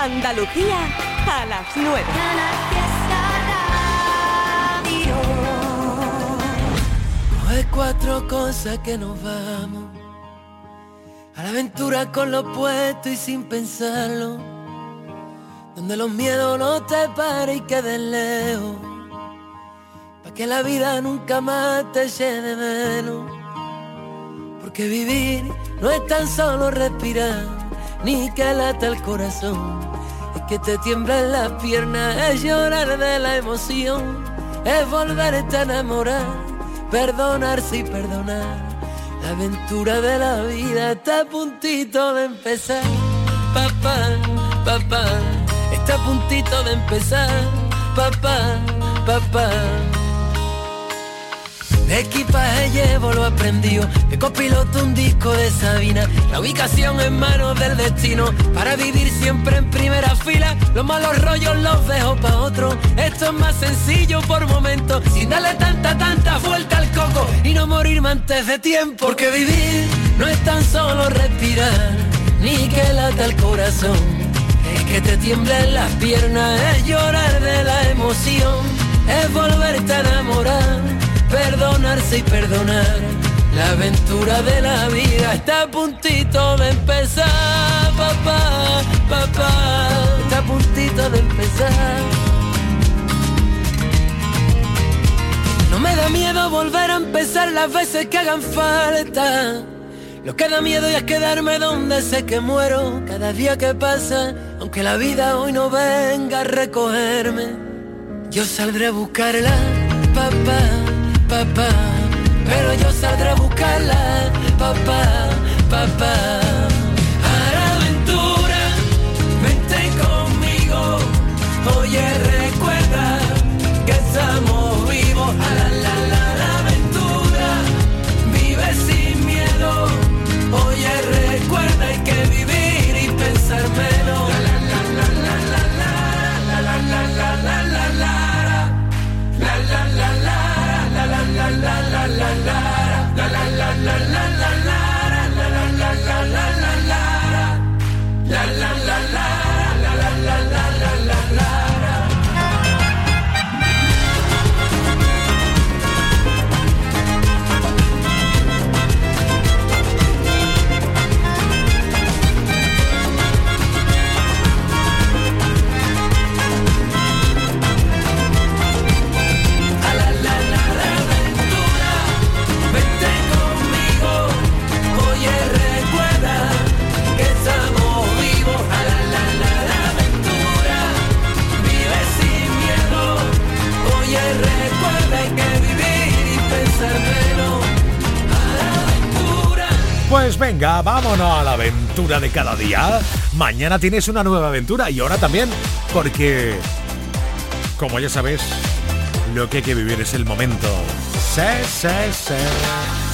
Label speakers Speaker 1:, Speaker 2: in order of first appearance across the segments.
Speaker 1: Andalucía a las 9.
Speaker 2: Hay cuatro cosas que nos vamos. A la aventura con lo puesto y sin pensarlo. Donde los miedos no te paren y queden lejos. Pa' que la vida nunca más te llene menos. Porque vivir no es tan solo respirar, ni que lata el corazón. Que te tiemblan las piernas, es llorar de la emoción, es volverte a enamorar, perdonarse y perdonar. La aventura de la vida está a puntito de empezar. Papá, papá, está a puntito de empezar. Papá, papá. De equipaje llevo lo aprendido, de copiloto un disco de Sabina, la ubicación en manos del destino, para vivir siempre en primera fila, los malos rollos los dejo pa' otro, esto es más sencillo por momentos, sin darle tanta, tanta vuelta al coco, y no morirme antes de tiempo, porque vivir no es tan solo respirar, ni que lata el corazón, es que te tiemblen las piernas, es llorar de la emoción, es volverte a enamorar perdonarse y perdonar. La aventura de la vida está a puntito de empezar, papá, papá, está a puntito de empezar. No me da miedo volver a empezar las veces que hagan falta. Lo que da miedo es quedarme donde sé que muero cada día que pasa, aunque la vida hoy no venga a recogerme. Yo saldré a buscarla, papá papá, pero yo saldré a buscarla, papá, papá.
Speaker 3: Pues venga, vámonos a la aventura de cada día. Mañana tienes una nueva aventura y ahora también, porque, como ya sabes, lo que hay que vivir es el momento. Sí, sí, sí.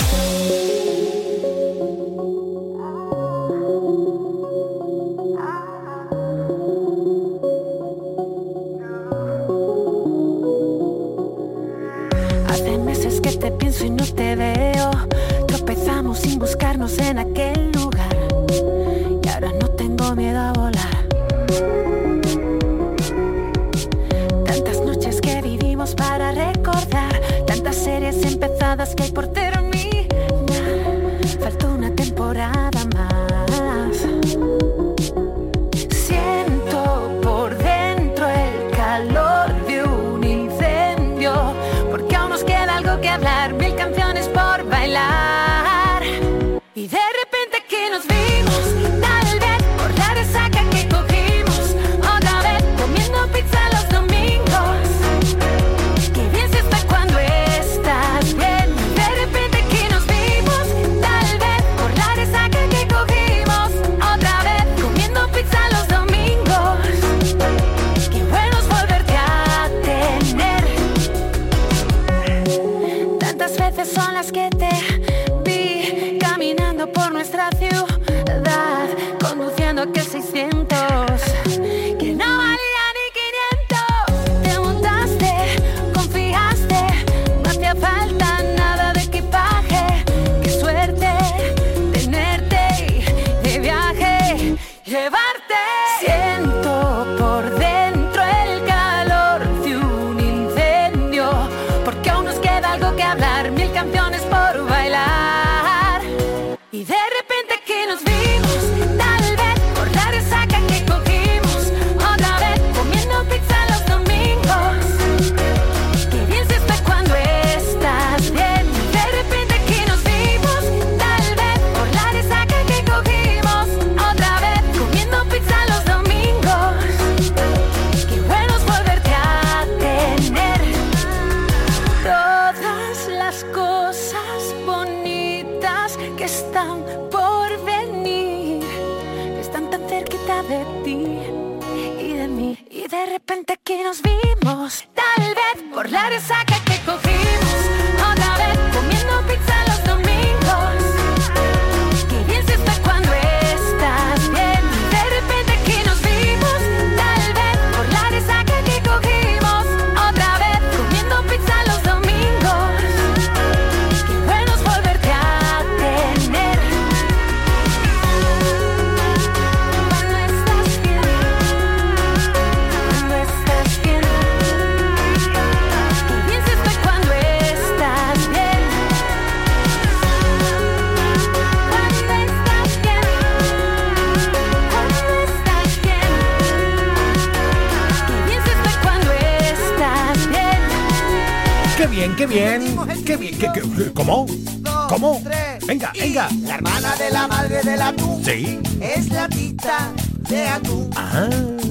Speaker 4: De
Speaker 5: atún.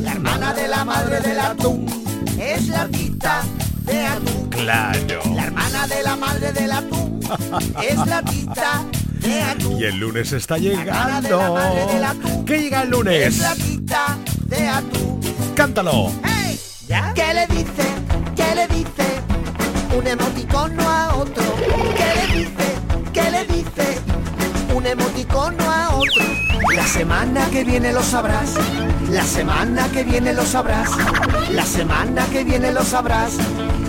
Speaker 5: La hermana de la madre del atún es la tita de atún.
Speaker 6: claro.
Speaker 5: La hermana de la madre del atún es la tita de atún.
Speaker 6: Y el lunes está
Speaker 5: de la madre del
Speaker 6: llegando.
Speaker 5: atún.
Speaker 6: ¿Qué llega el
Speaker 5: Es
Speaker 6: lunes?
Speaker 5: la tita de atún.
Speaker 6: Cántalo.
Speaker 5: La semana que viene lo sabrás. La semana que viene lo sabrás. La semana que viene lo sabrás.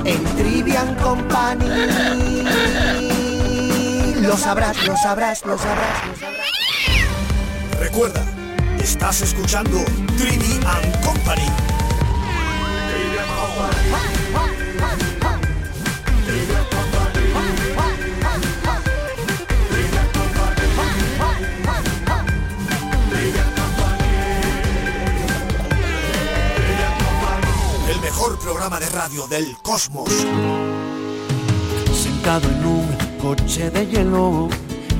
Speaker 5: En Trivian Company. Lo sabrás, lo sabrás, lo sabrás, lo sabrás.
Speaker 7: Recuerda, estás escuchando 3D and Company. Mejor programa de radio del cosmos.
Speaker 8: Sentado en un coche de hielo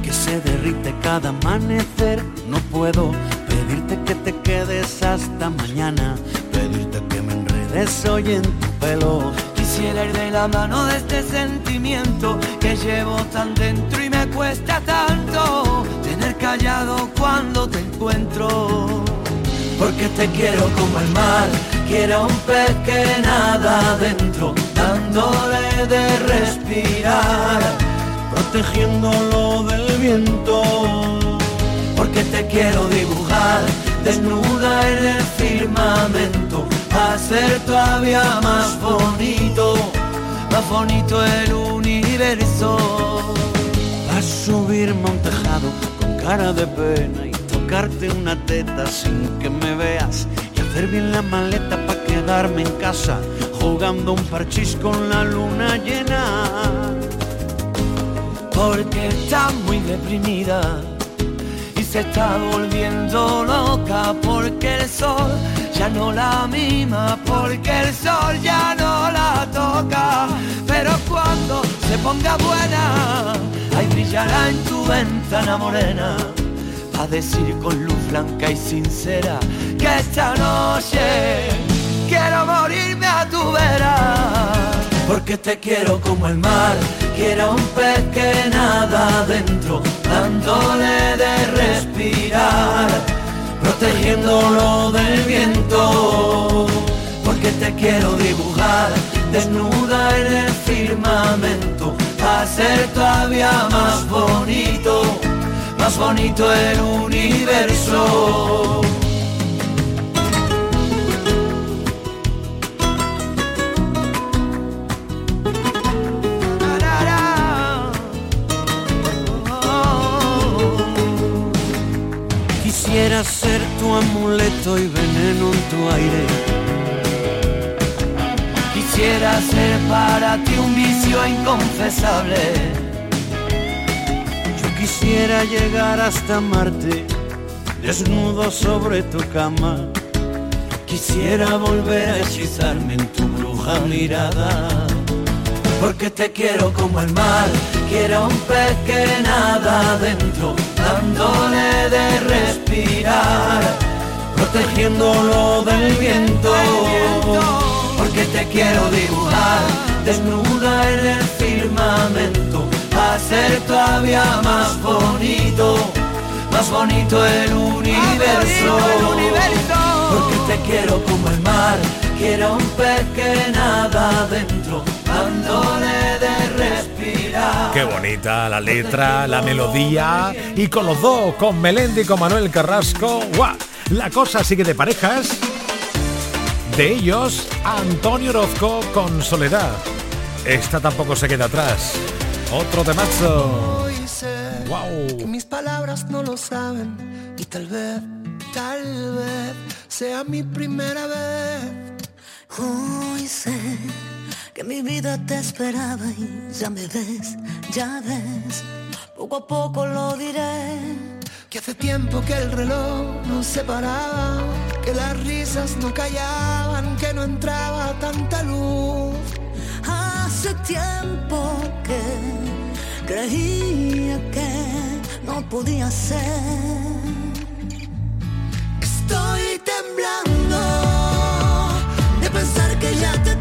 Speaker 8: que se derrite cada amanecer. No puedo pedirte que te quedes hasta mañana, pedirte que me enredes hoy en tu pelo.
Speaker 9: Quisiera ir de la mano de este sentimiento que llevo tan dentro y me cuesta tanto tener callado cuando te encuentro. Porque te quiero como el mar, quiero un pez que nada adentro, dándole de respirar,
Speaker 8: protegiéndolo del viento.
Speaker 9: porque te quiero dibujar desnuda en el firmamento, hacer todavía más bonito, más bonito el universo.
Speaker 8: A subirme a tejado con cara de pena y tocarte una teta sin que me veas hacer bien la maleta para quedarme en casa jugando un parchís con la luna llena.
Speaker 9: porque está muy deprimida y se está volviendo loca porque el sol ya no la mima, porque el sol ya no la toca. Pero cuando se ponga buena, ahí brillará en tu ventana morena. A decir con luz blanca y sincera que esta noche quiero morirme a tu vera. Porque te quiero como el mar, quiero un pez que nada adentro, dándole de respirar, protegiéndolo del viento. Porque te quiero dibujar desnuda en el firmamento, hacer todavía más bonito, más bonito el universo.
Speaker 8: Quisiera ser tu amuleto y veneno en tu aire.
Speaker 9: Quisiera ser para ti un vicio inconfesable.
Speaker 8: Quisiera llegar hasta Marte, desnudo sobre tu cama.
Speaker 9: Quisiera volver a hechizarme en tu bruja mirada. Porque te quiero como el mar, quiero un pez que nada adentro, dándole de respirar, protegiéndolo del viento. Porque te quiero dibujar desnuda en el firmamento, hacer todavía más bonito, más bonito el universo. te quiero como el mar, quiero un pez que nada dentro, dándole de respirar.
Speaker 6: Qué bonita la letra, la melodía y con los dos, con Melendi y con Manuel Carrasco, ¡guau! La cosa sigue de parejas. De ellos, Antonio Orozco con Soledad. Esta tampoco se queda atrás. Otro temazo.
Speaker 10: Hoy sé
Speaker 6: Wow.
Speaker 10: que mis palabras no lo saben y tal vez, tal vez sea mi primera vez.
Speaker 11: Hoy sé que mi vida te esperaba y ya me ves, ya ves. Poco a poco lo diré.
Speaker 10: Que hace tiempo que el reloj no se paraba, que las risas no callaban, que no entraba tanta luz.
Speaker 11: Hace tiempo que creía que no podía ser.
Speaker 10: Estoy temblando de pensar que ya te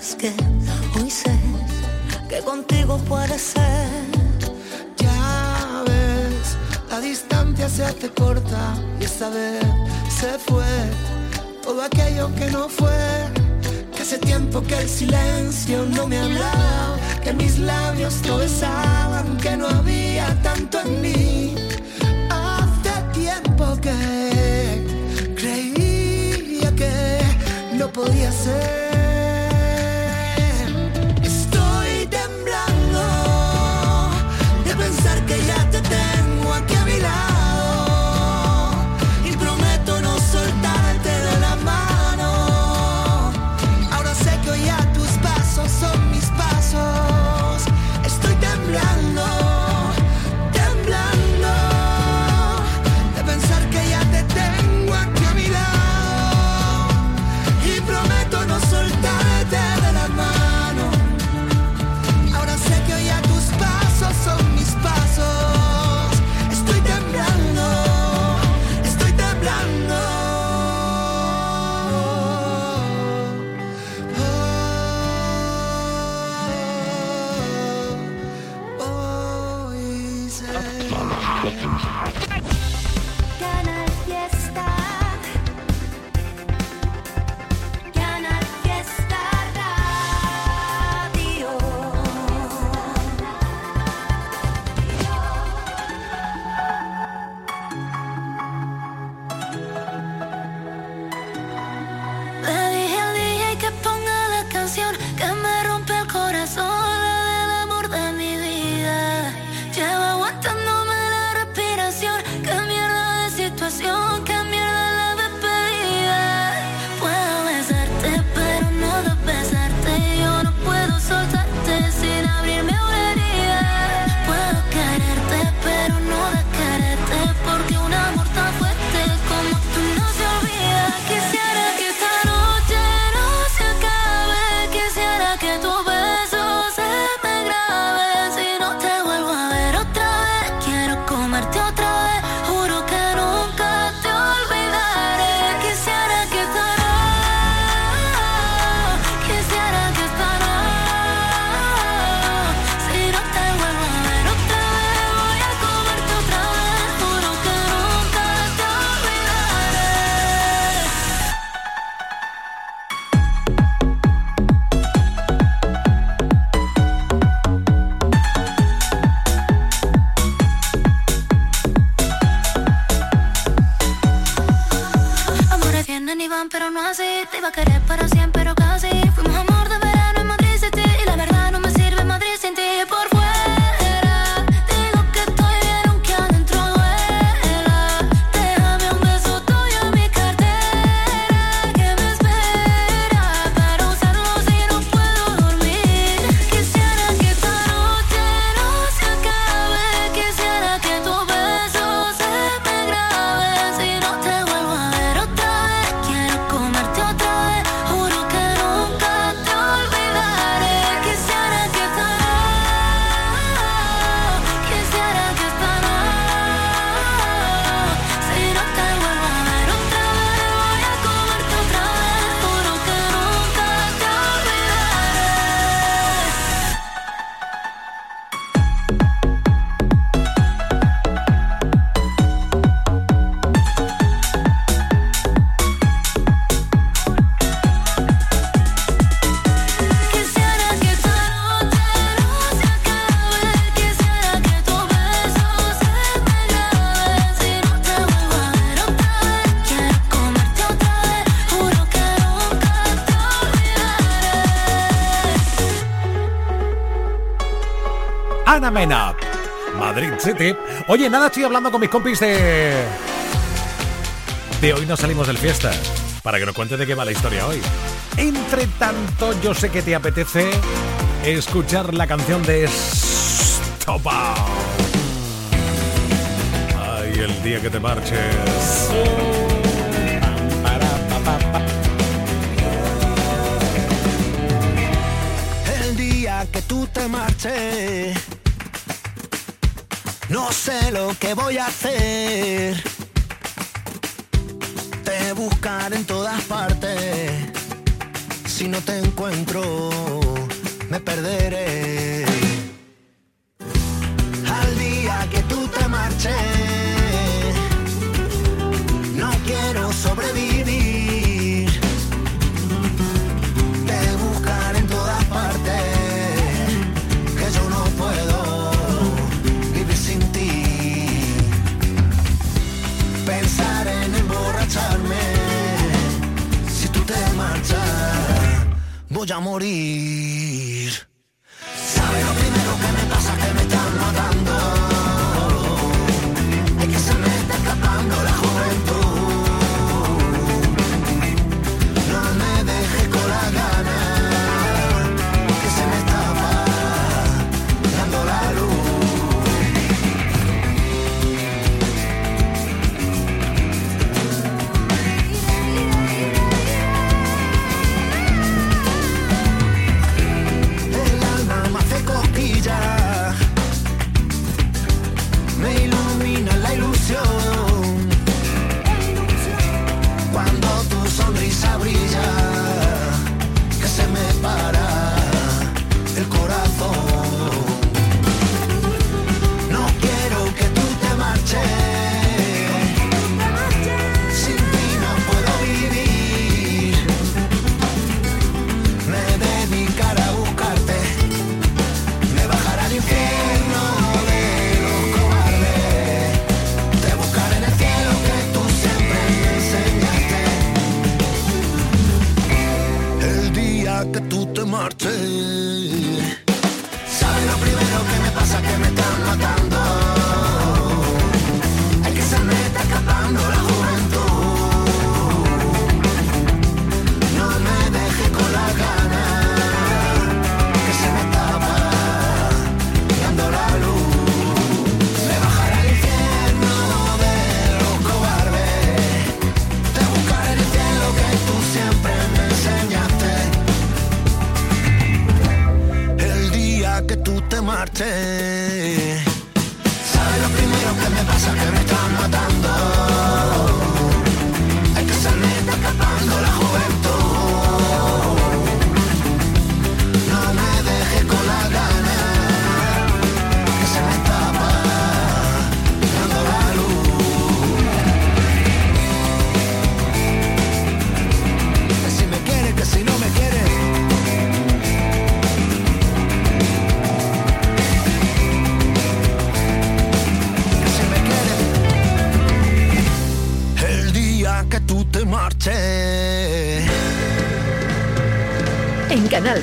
Speaker 11: sabes que hoy sé que contigo puede ser.
Speaker 10: Ya ves, la distancia se hace corta y esta vez se fue todo aquello que no fue. Que hace tiempo que el silencio no me hablaba, que mis labios no besaban, que no había tanto en mí. Hace tiempo que creía que no podía ser.
Speaker 11: Madrid City.
Speaker 6: Oye, nada, estoy hablando con mis compis de... De hoy no salimos del fiesta. Para que nos cuentes de qué va la historia hoy. Entre tanto, yo sé que te apetece escuchar la canción de Stop Ay, el día que te marches.
Speaker 12: El día que tú te marches, no sé lo que voy a hacer. Te buscar en todas partes. Si no te encuentro, me perderé. Voy a morir.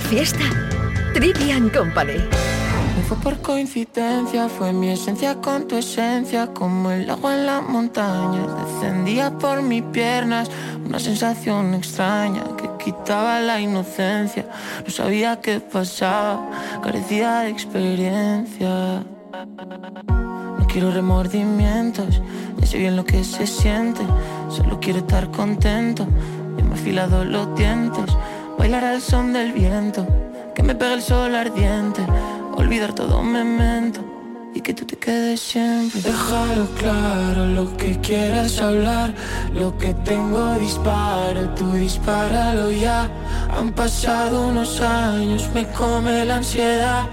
Speaker 13: Fiesta, Trivian Company.
Speaker 14: No fue por coincidencia, fue mi esencia con tu esencia, como el agua en las montañas. Descendía por mis piernas una sensación extraña que quitaba la inocencia. No sabía qué pasaba, carecía de experiencia. No quiero remordimientos, ya sé bien lo que se siente. Solo quiero estar contento, ya me he afilado los dientes. Bailar al son del viento, que me pegue el sol ardiente. Olvidar todo memento y que tú te quedes siempre. Déjalo claro, lo que quieras hablar, lo que tengo disparo, tú dispáralo ya. Han pasado unos años, me come la ansiedad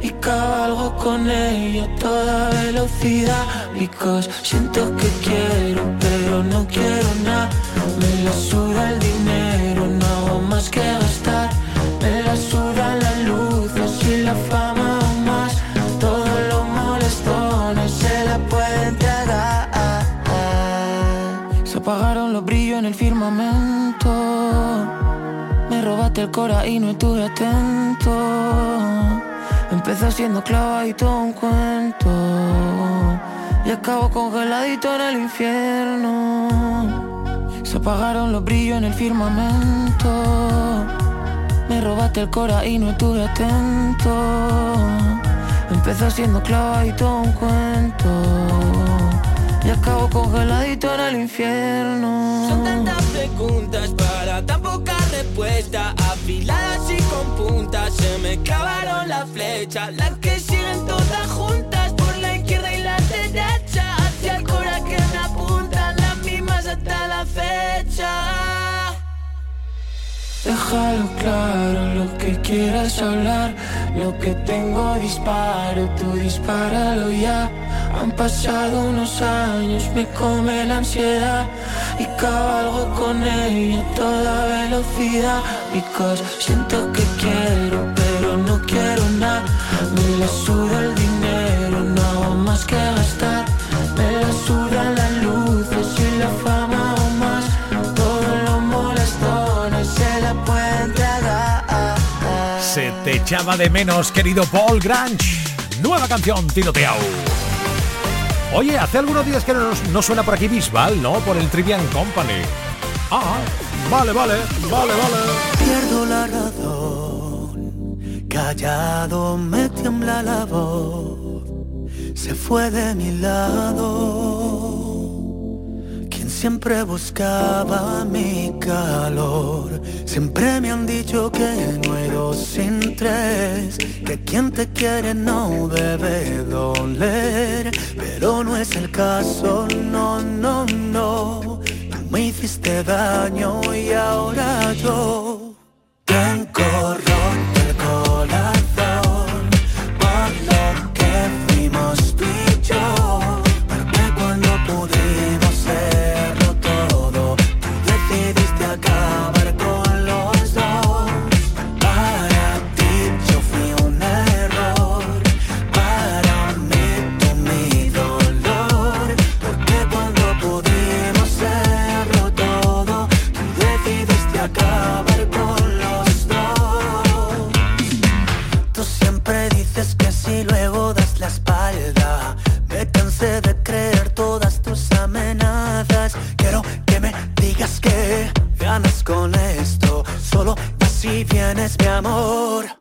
Speaker 14: y cabalgo con ella a toda velocidad. Because siento que quiero, pero no quiero nada. Me la suda el dinero, no hago más que El cora y no estuve atento. Empezó siendo clavadito un cuento y acabó congeladito en el infierno. Se apagaron los brillos en el firmamento. Me robaste el cora y no estuve atento. Empezó siendo clavadito un cuento y acabó congeladito en el infierno.
Speaker 3: Son tantas preguntas para tan poca respuesta, afiladas y con puntas. Se me clavaron las flechas, las que siguen todas juntas por la izquierda y la derecha. Hacia el cora que me apuntan, las mismas hasta la fecha.
Speaker 14: Déjalo claro lo que quieras hablar, lo que tengo disparo, tú dispáralo ya. Han pasado unos años, me come la ansiedad y cabalgo con ella a toda velocidad. Because siento que quiero, pero no quiero nada. Me la suda el dinero, no hago más que gastar. Me la sudan las luces y la fama
Speaker 6: echaba de menos, querido Paul Grange. Nueva canción, tiroteao. Oye, hace algunos días que no suena por aquí Bisbal, ¿no? Por el Trivian Company. Ah, vale, vale, vale, vale.
Speaker 15: Pierdo la razón, callado me tiembla la voz, se fue de mi lado. Siempre buscaba mi calor, siempre me han dicho que no hay dos sin tres, que quien te quiere no debe doler, pero no es el caso, no, no, no. Tú me hiciste daño y ahora yo tengo así vienes, mi amor.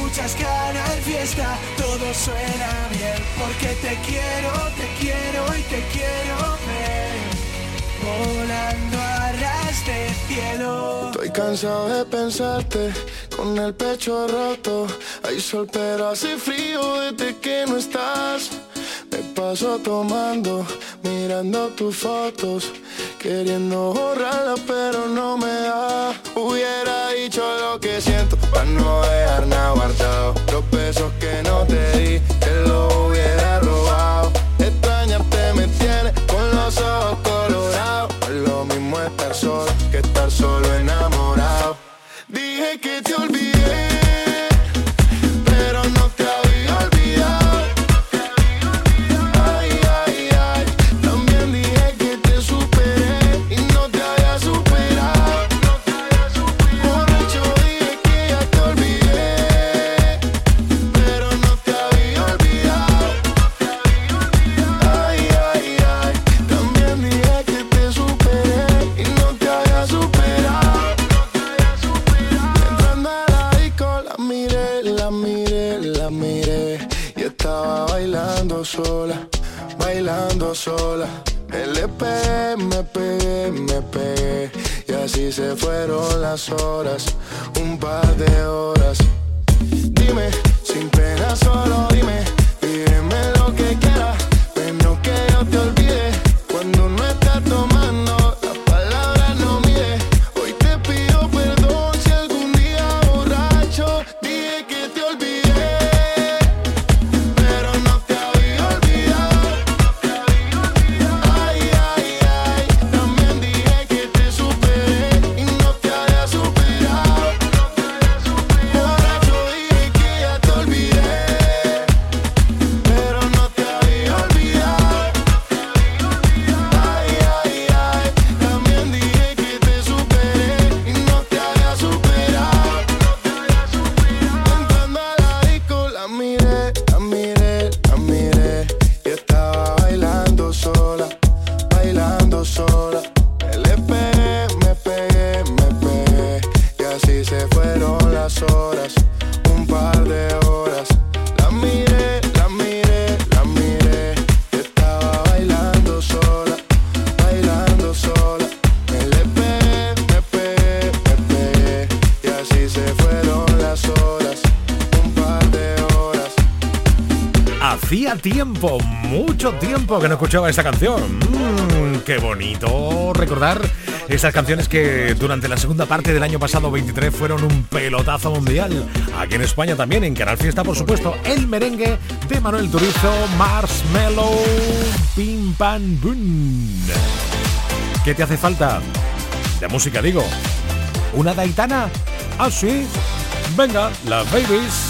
Speaker 10: escuchas Canal Fiesta, todo suena bien, porque te quiero, te quiero y te quiero ver, volando a ras de cielo.
Speaker 16: Estoy cansado de pensarte, con el pecho roto, hay sol pero hace frío desde que no estás. Me paso tomando, mirando tus fotos, queriendo borrarla pero no me da. Hubiera dicho lo que siento pa' no dejar nada. se fueron las horas, un par de horas. Dime que no
Speaker 6: escuchaba esta canción. Mm, qué bonito recordar estas canciones que durante la segunda parte del año pasado 23 fueron un pelotazo mundial. Aquí en España también, en Canal Fiesta, por supuesto, el merengue de Manuel Turizo, Marshmallow, Pim Pam Boom. ¿Qué te hace falta? De música, digo. ¿Una daitana? Ah, sí. Venga, las babies.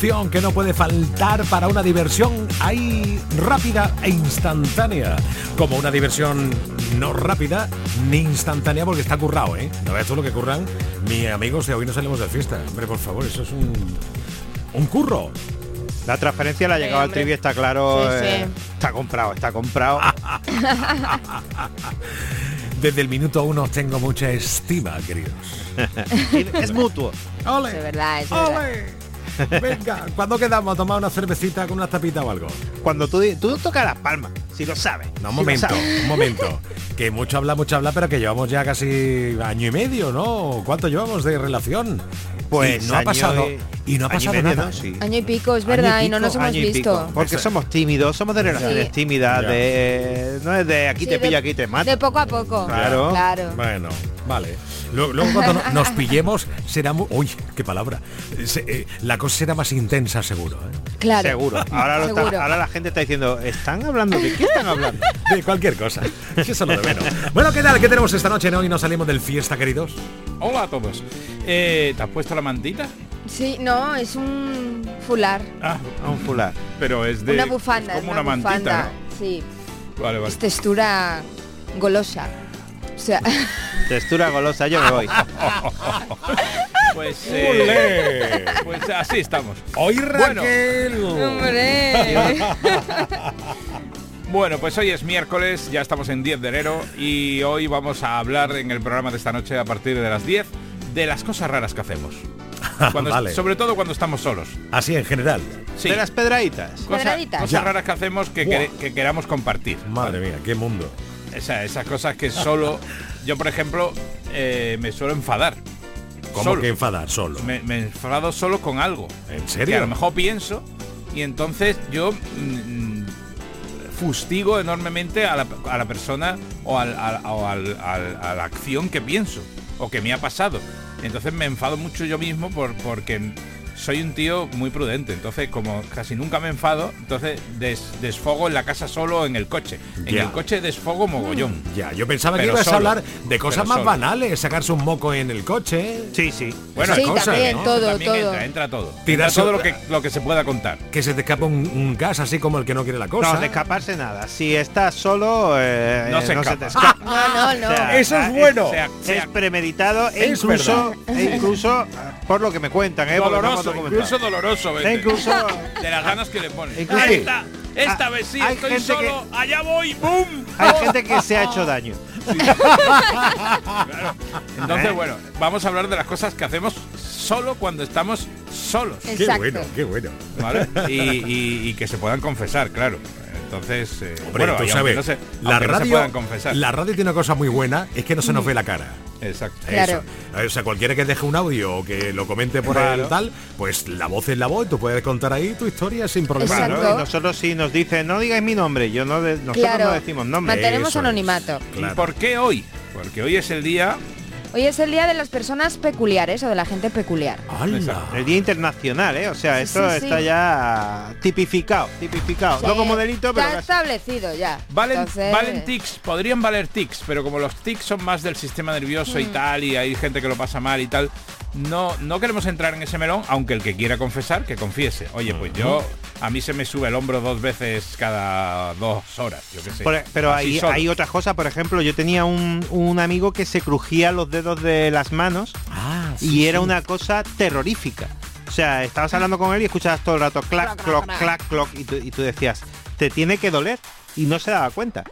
Speaker 6: Canción que no puede faltar para una diversión ahí rápida e instantánea. Como una diversión no rápida ni instantánea porque está currado, ¿eh? No ves tú lo que curran mis amigos de hoy no salimos de fiesta. Hombre, por favor, eso es un, un curro.
Speaker 17: La transferencia la ha llegado al trivi, está claro.
Speaker 18: Sí,
Speaker 17: eh,
Speaker 18: sí.
Speaker 17: Está comprado, está comprado.
Speaker 6: Desde el minuto uno tengo mucha estima, queridos.
Speaker 17: es mutuo.
Speaker 6: ¡Ole!
Speaker 18: Es verdad, es verdad.
Speaker 6: ¡Ole! Venga, ¿cuándo quedamos a tomar una cervecita con una tapita o algo?
Speaker 17: Cuando tú, tú tocas las palmas, si lo sabes.
Speaker 6: No, un
Speaker 17: si
Speaker 6: momento,
Speaker 17: sabes.
Speaker 6: un momento. Que mucho habla, mucho habla, pero que llevamos ya casi año y medio, ¿no? ¿Cuánto llevamos de relación?
Speaker 17: Pues
Speaker 6: Y no ha pasado
Speaker 17: y-
Speaker 6: y no ha
Speaker 17: año y
Speaker 6: pasado
Speaker 17: medio,
Speaker 6: nada.
Speaker 17: ¿no? Sí.
Speaker 18: Año y pico, es
Speaker 6: Año y
Speaker 18: verdad, y, no
Speaker 6: pico,
Speaker 18: nos hemos visto.
Speaker 17: pico. Porque somos tímidos, somos de relaciones
Speaker 18: Sí.
Speaker 17: tímidas,
Speaker 6: Ya.
Speaker 17: de no es de aquí
Speaker 18: Sí,
Speaker 17: te
Speaker 18: de-
Speaker 17: pillo, aquí te mato.
Speaker 18: De poco a poco.
Speaker 17: Claro.
Speaker 18: Claro.
Speaker 6: Bueno, vale. Luego, luego cuando no- nos pillemos será muy... Uy, qué palabra. Se- eh, la cosa será más intensa, seguro. ¿eh?
Speaker 18: Claro.
Speaker 17: Seguro. Ahora, lo está-
Speaker 18: Seguro.
Speaker 17: ahora la gente está diciendo, ¿están hablando de qué están hablando?
Speaker 6: De cualquier cosa. Eso es lo de menos. Bueno, ¿qué tal? ¿Qué tenemos esta noche? ¿No? Y nos salimos del fiesta, queridos.
Speaker 19: Hola a todos. Eh, ¿Te has puesto la mantita?
Speaker 18: Sí, no, es un fular.
Speaker 19: Ah,
Speaker 17: un fular.
Speaker 19: Pero es de
Speaker 18: una bufanda. es
Speaker 19: como
Speaker 18: una,
Speaker 19: una, mantita,
Speaker 18: bufanda. Sí,
Speaker 19: ¿no? Vale, vale.
Speaker 18: es textura golosa. O sea,
Speaker 17: Textura golosa, yo me voy.
Speaker 19: Pues,
Speaker 6: ¡Olé!
Speaker 19: pues así estamos.
Speaker 6: Hoy
Speaker 19: Bueno.
Speaker 6: Raquel.
Speaker 18: hombre.
Speaker 19: Bueno, pues hoy es miércoles, ya estamos en 10 de enero y hoy vamos a hablar en el programa de esta noche a partir de las 10 de las cosas raras que hacemos. Cuando-
Speaker 6: Vale.
Speaker 19: Sobre todo cuando estamos solos.
Speaker 6: Así en general.
Speaker 19: Sí,
Speaker 17: De las pedraditas.
Speaker 19: cosas,
Speaker 18: Pedraditas.
Speaker 19: cosas
Speaker 6: Ya.
Speaker 19: raras que hacemos que, queramos compartir.
Speaker 6: Madre mía, qué mundo.
Speaker 19: Esa- esas cosas que solo... Yo, por ejemplo, eh, me suelo enfadar.
Speaker 6: ¿Cómo
Speaker 19: Solo.
Speaker 6: que enfadar solo?
Speaker 19: Me, me enfado solo con algo.
Speaker 6: ¿En
Speaker 19: Que
Speaker 6: serio?
Speaker 19: a lo mejor pienso y entonces yo mm, fustigo enormemente a la, a la persona o, al- al- o al- al- a la acción que pienso o que me ha pasado. Entonces me enfado mucho yo mismo por, porque soy un tío muy prudente. Entonces, como casi nunca me enfado, entonces des- desfogo en la casa solo o en el coche. En
Speaker 6: Ya.
Speaker 19: el coche desfogo mogollón.
Speaker 6: Ya, yo pensaba que ibas a hablar de cosas más
Speaker 19: solo.
Speaker 6: banales, sacarse un moco en el coche.
Speaker 17: Sí, sí.
Speaker 19: Bueno,
Speaker 18: Sí,
Speaker 6: cosas,
Speaker 18: también,
Speaker 6: ¿no?
Speaker 18: todo,
Speaker 19: También
Speaker 18: todo.
Speaker 19: entra, entra todo.
Speaker 6: Tirar
Speaker 19: todo lo que, lo que se pueda contar.
Speaker 6: Que se te escapa un, un gas así como el que no quiere la cosa.
Speaker 17: No, de escaparse nada. Si estás solo, eh,
Speaker 19: No se
Speaker 17: te
Speaker 19: escapa.
Speaker 18: No, no, no.
Speaker 17: O sea,
Speaker 6: Eso es
Speaker 17: ah,
Speaker 6: bueno.
Speaker 19: sea-
Speaker 17: Es premeditado e
Speaker 6: Es
Speaker 17: incluso, e incluso por lo que me cuentan, ¿eh? hemos
Speaker 19: doloroso, incluso doloroso. Vete.
Speaker 17: incluso
Speaker 19: de las ganas que le ponen.
Speaker 17: Incluso-
Speaker 19: esta, esta
Speaker 17: Ah,
Speaker 19: vez sí,
Speaker 17: hay
Speaker 19: estoy
Speaker 17: gente
Speaker 19: solo, allá voy, ¡boom!
Speaker 17: hay gente que se ha hecho daño.
Speaker 19: Entonces,
Speaker 17: ¿Eh?
Speaker 19: bueno, vamos a hablar de las cosas que hacemos solo cuando estamos solos,
Speaker 6: Qué
Speaker 18: Exacto.
Speaker 6: bueno, qué bueno.
Speaker 19: ¿vale? Y, y- y que se puedan confesar, claro. Entonces, eh,
Speaker 6: Hombre,
Speaker 19: bueno,
Speaker 6: tú
Speaker 19: y aunque
Speaker 6: sabes,
Speaker 19: no se,
Speaker 6: la
Speaker 19: aunque no se
Speaker 6: radio,
Speaker 19: puedan confesar.
Speaker 6: la radio tiene una cosa muy buena, es que no se nos ve la cara.
Speaker 19: Exacto.
Speaker 18: Claro.
Speaker 6: Eso. O sea, cualquiera que deje un audio o que lo comente por
Speaker 19: Claro.
Speaker 6: el tal, pues la voz es la voz tú puedes contar ahí tu historia sin problema. ¿no?
Speaker 17: Nosotros sí nos dicen, no digáis mi nombre, yo no de- nosotros
Speaker 18: Claro.
Speaker 17: no decimos nombre.
Speaker 18: Mantenemos
Speaker 6: Eso es.
Speaker 18: anonimato.
Speaker 6: Claro.
Speaker 19: ¿Y por qué hoy? Porque hoy es el día
Speaker 18: Hoy es el día de las personas peculiares o de la gente peculiar.
Speaker 6: ¡Hala!
Speaker 17: El Día Internacional, ¿eh? O sea,
Speaker 18: Sí,
Speaker 17: esto
Speaker 18: sí, sí.
Speaker 17: está ya tipificado, tipificado. No como delito, pero
Speaker 18: Está
Speaker 17: casi.
Speaker 18: establecido ya.
Speaker 19: Valen,
Speaker 18: Entonces-
Speaker 19: valen tics, podrían valer tics, pero como los tics son más del sistema nervioso y
Speaker 18: Mm.
Speaker 19: tal, y hay gente que lo pasa mal y tal, no, no queremos entrar en ese melón, aunque el que quiera confesar, que confiese. Oye, pues yo, a mí se me sube el hombro dos veces cada dos horas, yo qué sé.
Speaker 17: Por- pero
Speaker 19: Así
Speaker 17: hay, hay otras cosas, por ejemplo, yo tenía un, un amigo que se crujía los dedos de las manos
Speaker 6: Ah,
Speaker 17: y
Speaker 6: sí,
Speaker 17: era una cosa terrorífica. O sea, estabas hablando con él y escuchabas todo el rato clac,
Speaker 18: Clac,
Speaker 17: cloc,
Speaker 18: clac,
Speaker 17: clac, cloc y tú, y tú decías, te tiene que doler y no se daba cuenta.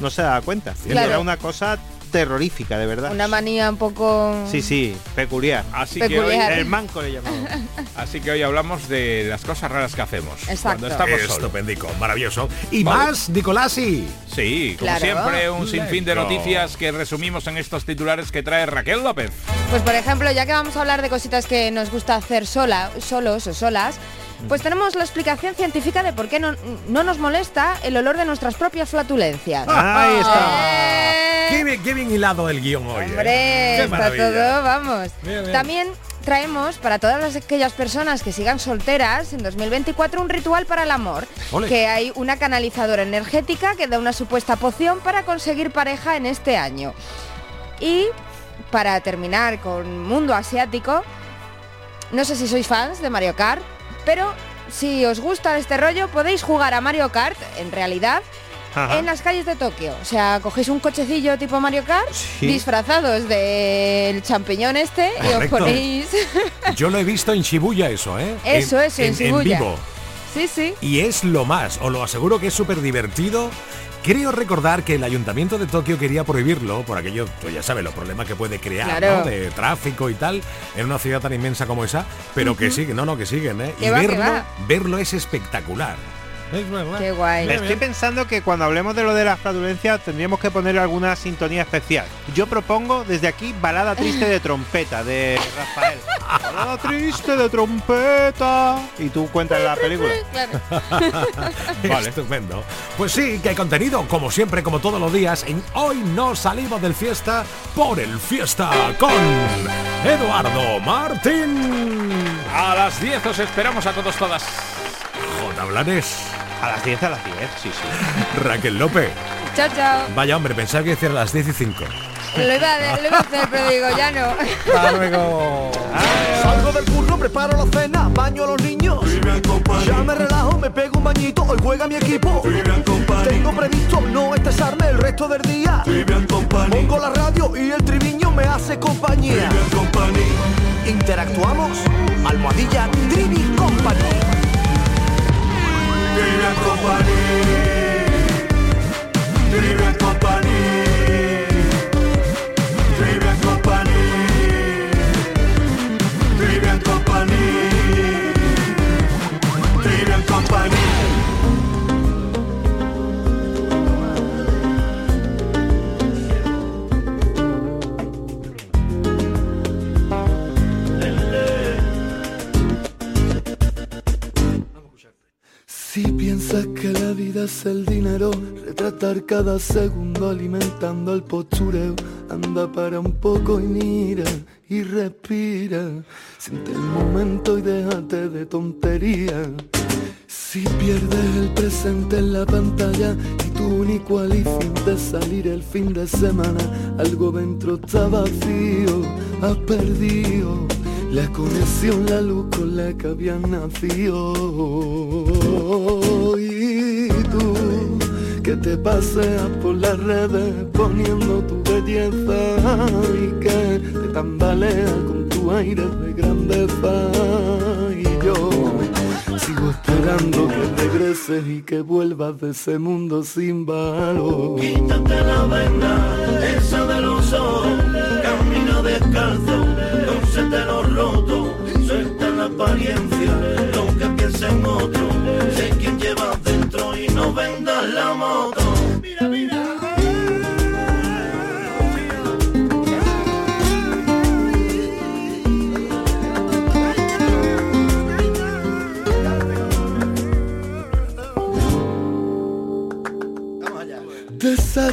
Speaker 17: No se daba cuenta.
Speaker 18: Claro.
Speaker 17: Era una cosa terrorífica, de verdad.
Speaker 18: Una manía un poco...
Speaker 17: Sí, sí, peculiar.
Speaker 19: Así que, hoy.
Speaker 17: El manco le llamamos.
Speaker 19: así que hoy hablamos de las cosas raras que hacemos.
Speaker 18: Exacto.
Speaker 19: Cuando estamos.
Speaker 6: Estupendico, maravilloso. Y
Speaker 19: Vale.
Speaker 6: más, Nicolasi.
Speaker 19: Sí, como
Speaker 18: Claro.
Speaker 19: siempre, un sinfín de noticias que resumimos en estos titulares que trae Raquel López.
Speaker 18: Pues por ejemplo, ya que vamos a hablar de cositas que nos gusta hacer sola, solos o solas, pues tenemos la explicación científica de por qué no, no nos molesta el olor de nuestras propias flatulencias.
Speaker 17: Ahí está.
Speaker 18: ¡Eh!
Speaker 6: Qué bien, qué bien hilado el guion hoy. ¿eh?
Speaker 18: Hombre, está todo, vamos.
Speaker 6: Bien, bien.
Speaker 18: También traemos para todas las- aquellas personas que sigan solteras en 2024 un ritual para el amor.
Speaker 20: Ole.
Speaker 18: Que hay una canalizadora energética que da una supuesta poción para conseguir pareja en este año. Y para terminar con mundo asiático, no sé si sois fans de Mario Kart, pero si os gusta este rollo podéis jugar a Mario Kart en realidad
Speaker 16: Ajá.
Speaker 18: en las calles de Tokio. O sea, cogéis un cochecillo tipo Mario Kart
Speaker 6: Sí.
Speaker 18: disfrazados del champiñón este y os ponéis...
Speaker 6: Yo lo he visto en Shibuya eso, ¿eh?
Speaker 18: Eso, eso, en Shibuya.
Speaker 6: vivo.
Speaker 18: sí, sí.
Speaker 6: Y es lo más, os lo aseguro que es súper divertido. Creo recordar que el ayuntamiento de Tokio quería prohibirlo, por aquello, tú ya sabes, los problemas que puede crear,
Speaker 18: Claro.
Speaker 6: ¿no? De tráfico y tal, en una ciudad tan inmensa como esa, pero que
Speaker 18: Ujú.
Speaker 6: siguen, no, no, que siguen, ¿eh? Y
Speaker 18: va,
Speaker 6: verlo, verlo es espectacular. Es verdad.
Speaker 18: Qué guay.
Speaker 16: Me estoy pensando que cuando hablemos de lo de la flatulencia tendríamos que poner alguna sintonía especial. Yo propongo desde aquí balada triste de trompeta de Rafael. balada triste de trompeta. Y tú cuentas la película.
Speaker 6: Vale. Estupendo. Pues sí, que hay contenido, como siempre, como todos los días, en Hoy no salimos del fiesta por el fiesta con Eduardo Martín.
Speaker 19: A las 10 os esperamos a todos todas.
Speaker 6: J. Blanes.
Speaker 16: A las 10, a las 10, sí, sí.
Speaker 6: Raquel López.
Speaker 18: Chao, chao.
Speaker 6: Vaya hombre, pensaba que decía a las 10 y 5.
Speaker 18: Lo iba, a, lo iba a hacer, pero digo, ya no.
Speaker 6: Hasta luego.
Speaker 21: Salgo del curro, preparo la cena, baño a los niños. Ya me relajo, me pego un bañito, hoy juega mi equipo. Tengo previsto no estresarme el resto del día. Pongo la radio y el triviño me hace compañía. Interactuamos, almohadilla Trivi Company.
Speaker 22: Trivian Company. Trivian Company.
Speaker 23: Si piensas que la vida es el dinero, retratar cada segundo alimentando el postureo, anda para un poco y mira y respira, siente el momento y déjate de tontería. Si pierdes el presente en la pantalla y tu único alivio de salir el fin de semana, algo dentro está vacío, has perdido la conexión, la luz con la que habías nacido. Que te paseas por las redes poniendo tu belleza y que te tambaleas con tu aire de grandeza. Y yo sigo esperando que regreses y que vuelvas de ese mundo sin valor.
Speaker 22: Quítate la venda, esa de los ojos,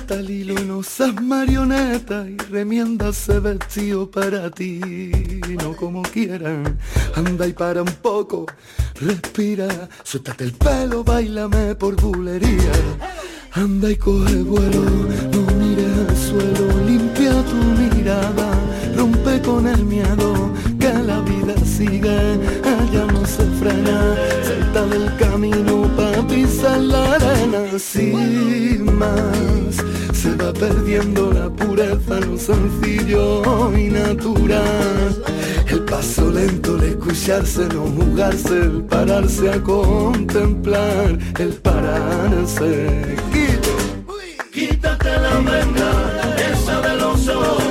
Speaker 23: Desata el hilo, no seas marioneta y remienda ese vestido para ti, no como quieran. Anda y para un poco, respira, suéltate el pelo, bailame por bulería. Anda y coge vuelo, no mires al suelo, limpia tu mirada, rompe con el miedo, que la vida sigue, ella no se frena, salta del más, se va perdiendo la pureza, lo sencillo y natural. El paso lento, el escucharse, no jugarse, el pararse a contemplar, el pararse.
Speaker 22: Quítate la venda, esa de los ojos,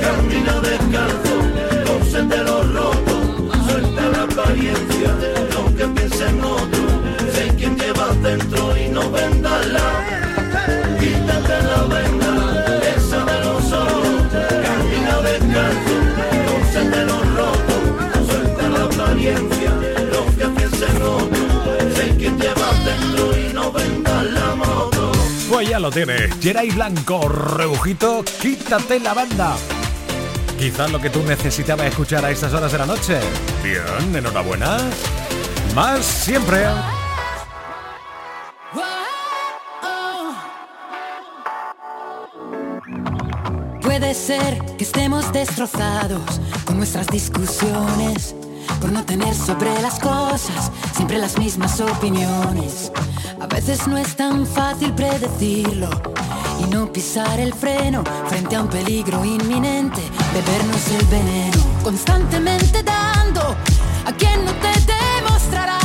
Speaker 22: camina descalzo, cósete los rotos, suelta la apariencia,
Speaker 6: Pues ya lo tiene. Geray Blanco, rebujito, quítate la banda. Quizás lo que tú necesitabas escuchar a estas horas de la noche. Bien, enhorabuena. Más siempre.
Speaker 3: Ser que estemos destrozados con nuestras discusiones, por no tener sobre las cosas siempre las mismas opiniones. A veces no es tan fácil predecirlo y no pisar el freno frente a un peligro inminente, bebernos el veneno, constantemente dando a quien no te demostrará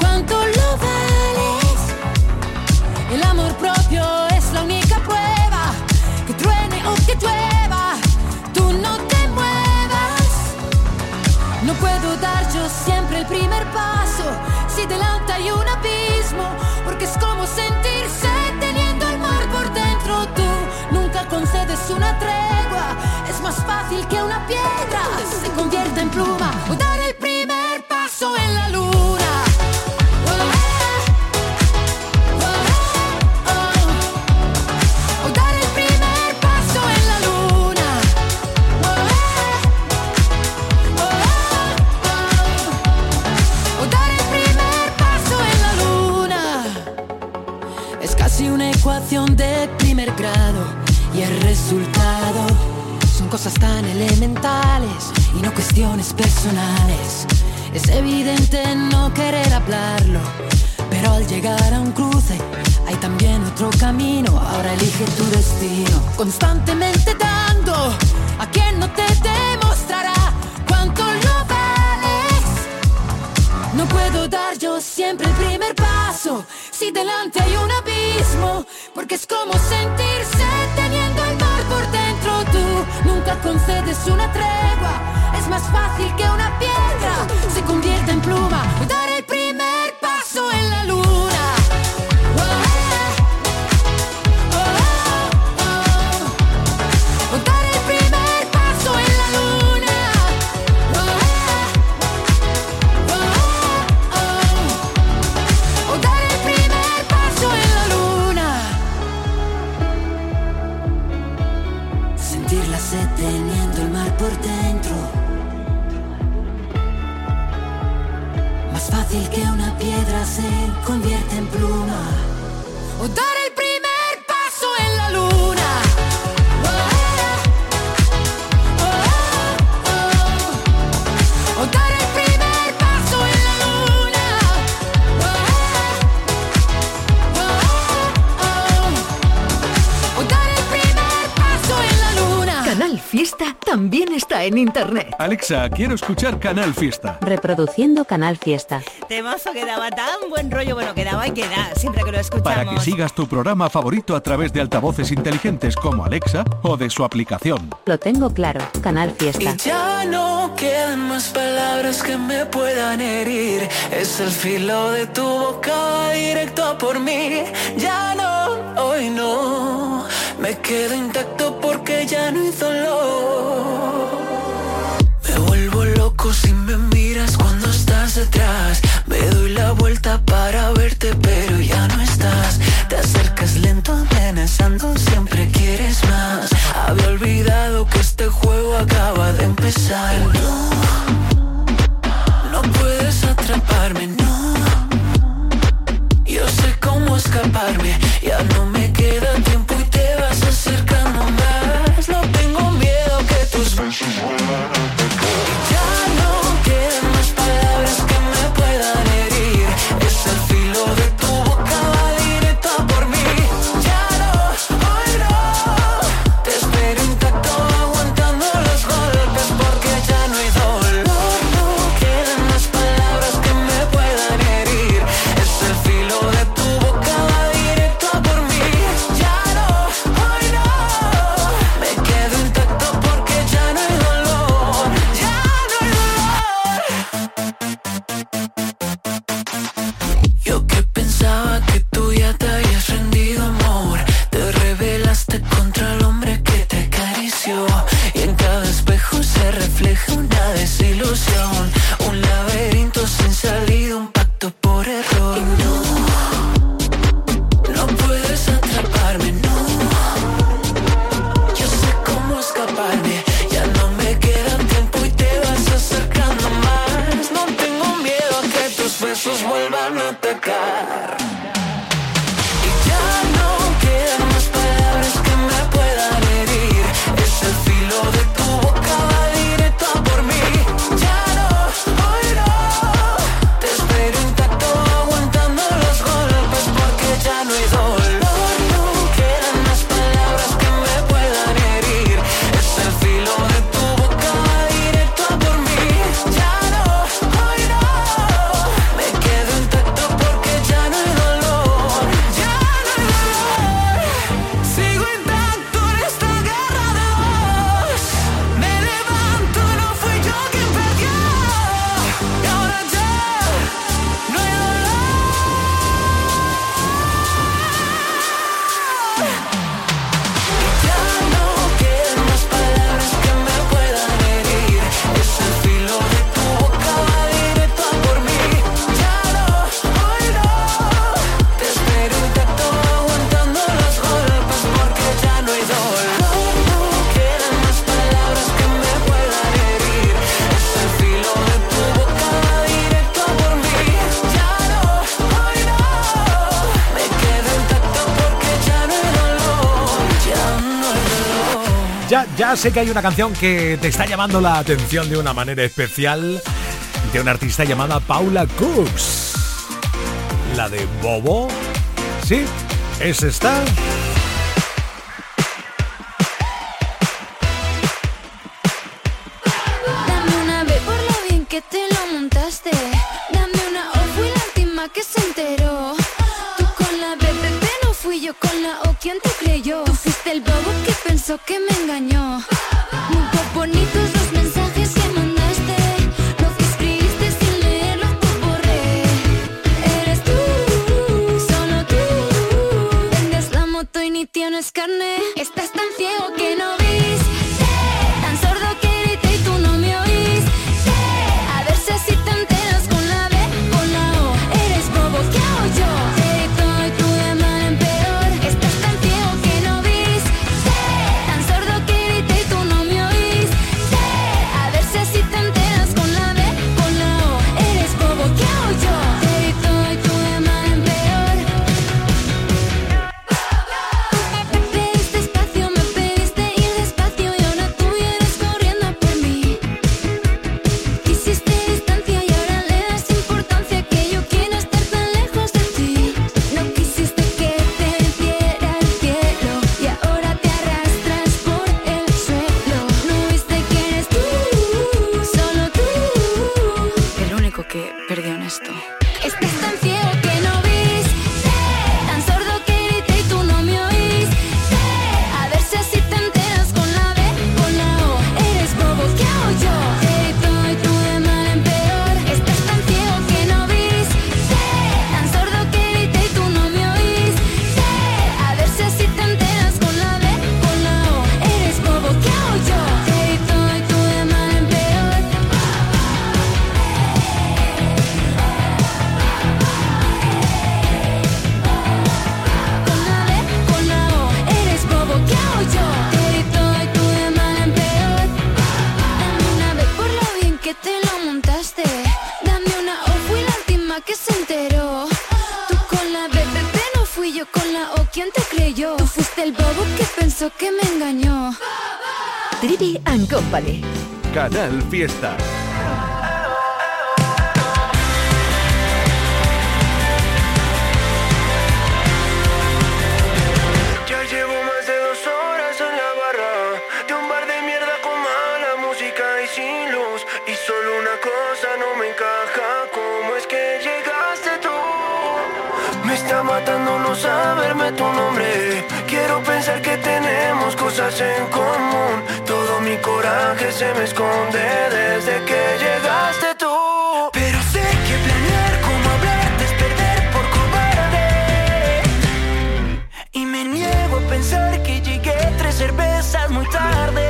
Speaker 3: cuánto lo vales. El amor propio es primer paso si delante hay un abismo, porque es como sentirse teniendo el mar por dentro. Tú nunca concedes una tregua, es más fácil que una piedra se convierta en pluma y el resultado son cosas tan elementales y no cuestiones personales. Es evidente no querer hablarlo, pero al llegar a un cruce hay también otro camino. Ahora elige tu destino, constantemente dando a quien no te demostrará cuánto lo vales. No puedo dar yo siempre el primer paso si delante hay un abismo, porque es como sentirse teniendo el mar por dentro. Tú nunca concedes una tregua, es más fácil que una piedra se convierta en pluma. Convierte en pluma. O
Speaker 13: también está en internet.
Speaker 24: Alexa, quiero escuchar Canal Fiesta.
Speaker 25: Reproduciendo Canal Fiesta.
Speaker 5: Temazo que daba tan buen rollo, bueno, que daba y que da, siempre que lo escuchamos.
Speaker 24: Para que sigas tu programa favorito a través de altavoces inteligentes como Alexa o de su aplicación.
Speaker 25: Lo tengo claro. Canal Fiesta.
Speaker 3: Y ya no quedan más palabras que me puedan herir. Es el filo de tu boca directo a por mí. Ya no, hoy no. Me quedo intacto porque ya no hay dolor. sé que hay una
Speaker 26: canción que te está llamando la atención de una manera especial de una artista llamada Paula Cooks. La de Bobo. ¿Sí? ¿Es esta?
Speaker 10: Ya llevo más de dos horas en la barra, de un bar de mierda con mala música y sin luz. Y solo una cosa no me encaja, como es que llegaste tú. Me está matando no saberme tu nombre, quiero pensar que tenemos cosas en común se me esconde desde que llegaste tú. Pero sé que planear como hablarte es perder por cobarde. Y me niego a pensar que llegué tres cervezas muy tarde.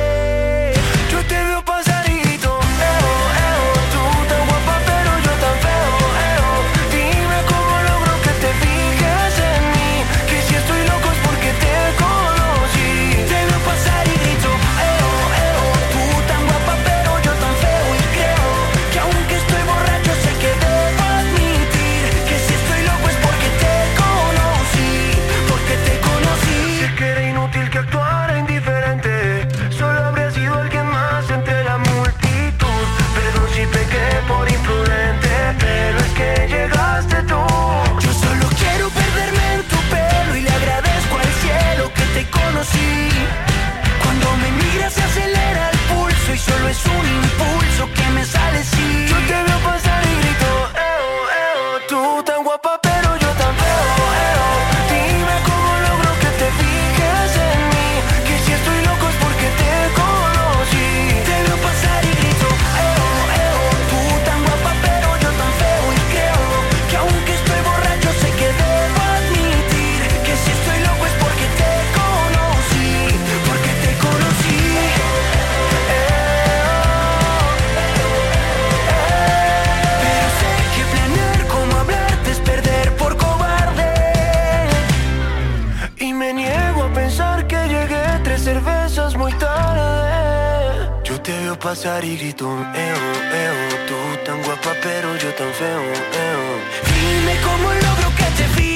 Speaker 10: pasar y grito, eo, eo, tú tan guapa pero yo tan feo, eo. Dime cómo logro que te vi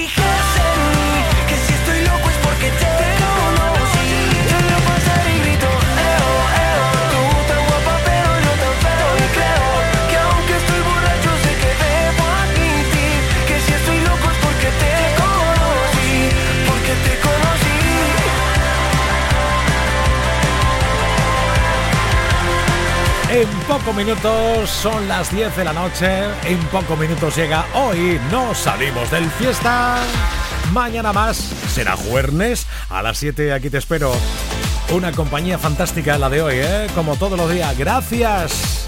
Speaker 10: En
Speaker 6: pocos minutos son las 10 de la noche. En pocos minutos llega hoy. No salimos del fiesta. Mañana más será jueves. A las 7 aquí te espero. Una compañía fantástica la de hoy, ¿eh? Como todos los días. Gracias.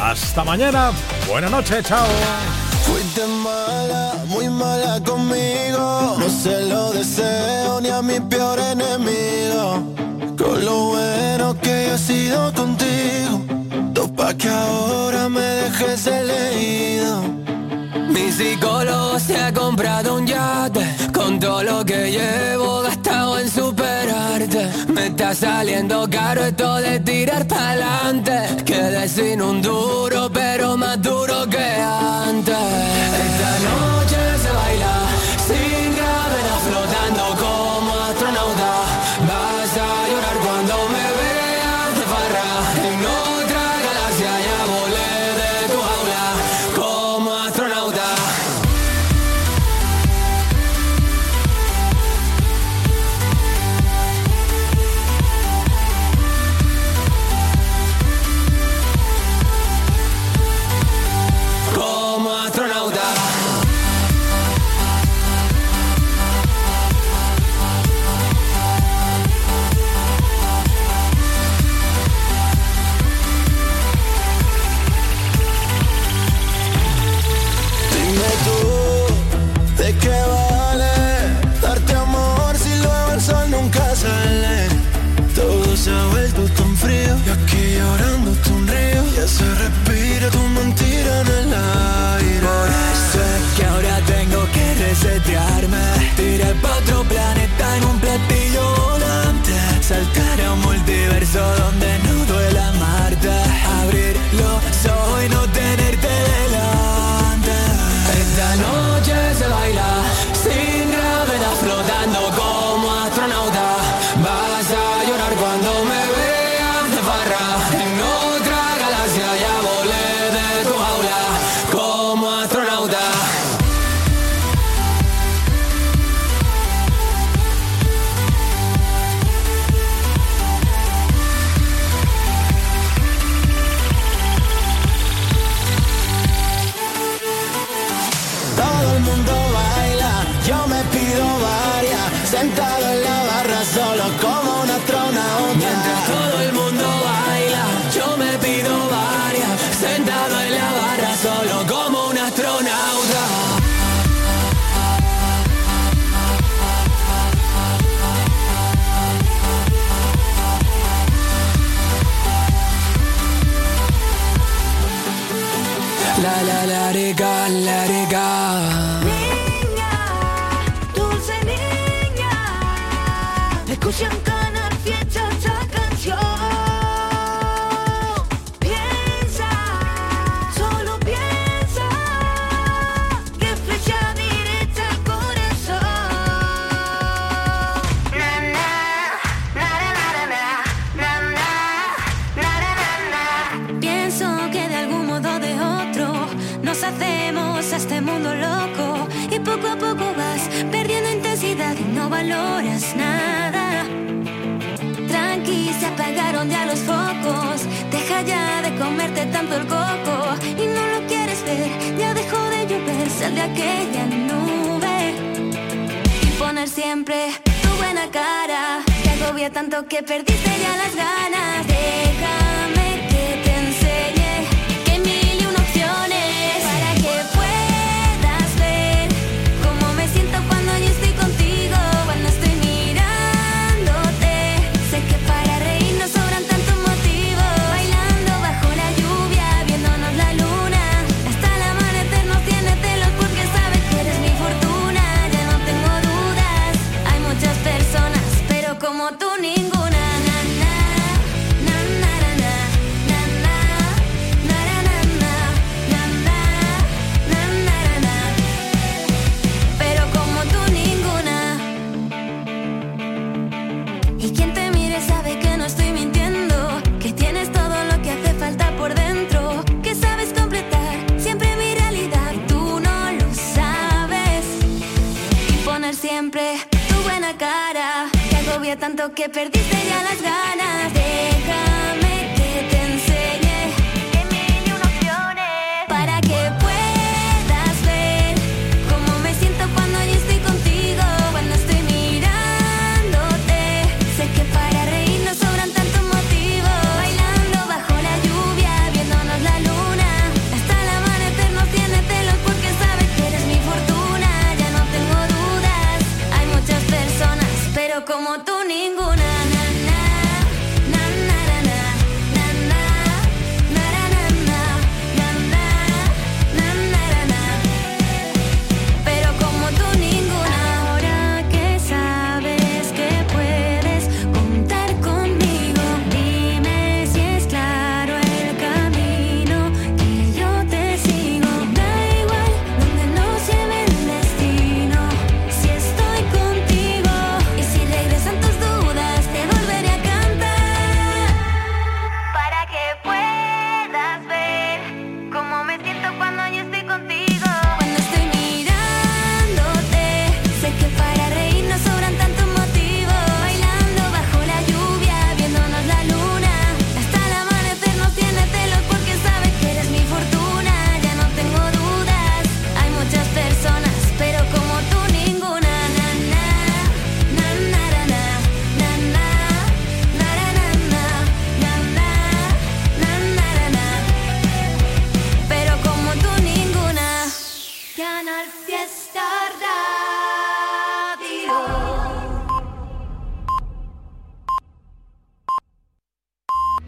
Speaker 6: Hasta mañana. Buena noche. Chao.
Speaker 12: Fuiste mala, muy mala conmigo. No se lo deseo ni a mi peor enemigo. Con lo bueno que he sido contigo. Que ahora me dejes elegido.
Speaker 27: Mi psicólogo se ha comprado un yate. Con todo lo que llevo gastado en superarte. Me está saliendo caro esto de tirar pa'lante. Quedé sin un duro, pero más duro que antes. Esta noche.
Speaker 12: la
Speaker 27: la la, la la la.
Speaker 28: sal de aquella nube y poner siempre tu buena cara. Te agobia tanto que perdiste ya las ganas de. siempre tu buena cara. Te agobia tanto que perdiste ya las ganas de